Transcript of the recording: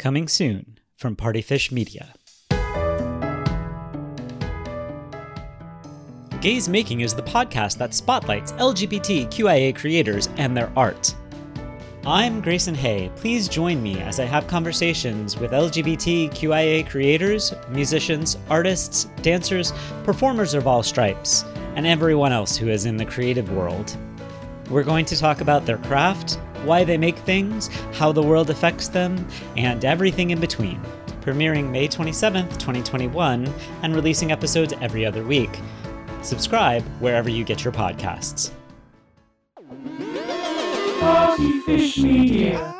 Coming soon from Partyfish Media. Gaze Making is the podcast that spotlights LGBTQIA creators and their art. I'm Grayson Hay. Please join me as I have conversations with LGBTQIA creators, musicians, artists, dancers, performers of all stripes, and everyone else who is in the creative world. We're going to talk about their craft, why they make things, how the world affects them, and everything in between. Premiering May 27th, 2021, and releasing episodes every other week. Subscribe wherever you get your podcasts. Partyfish Media.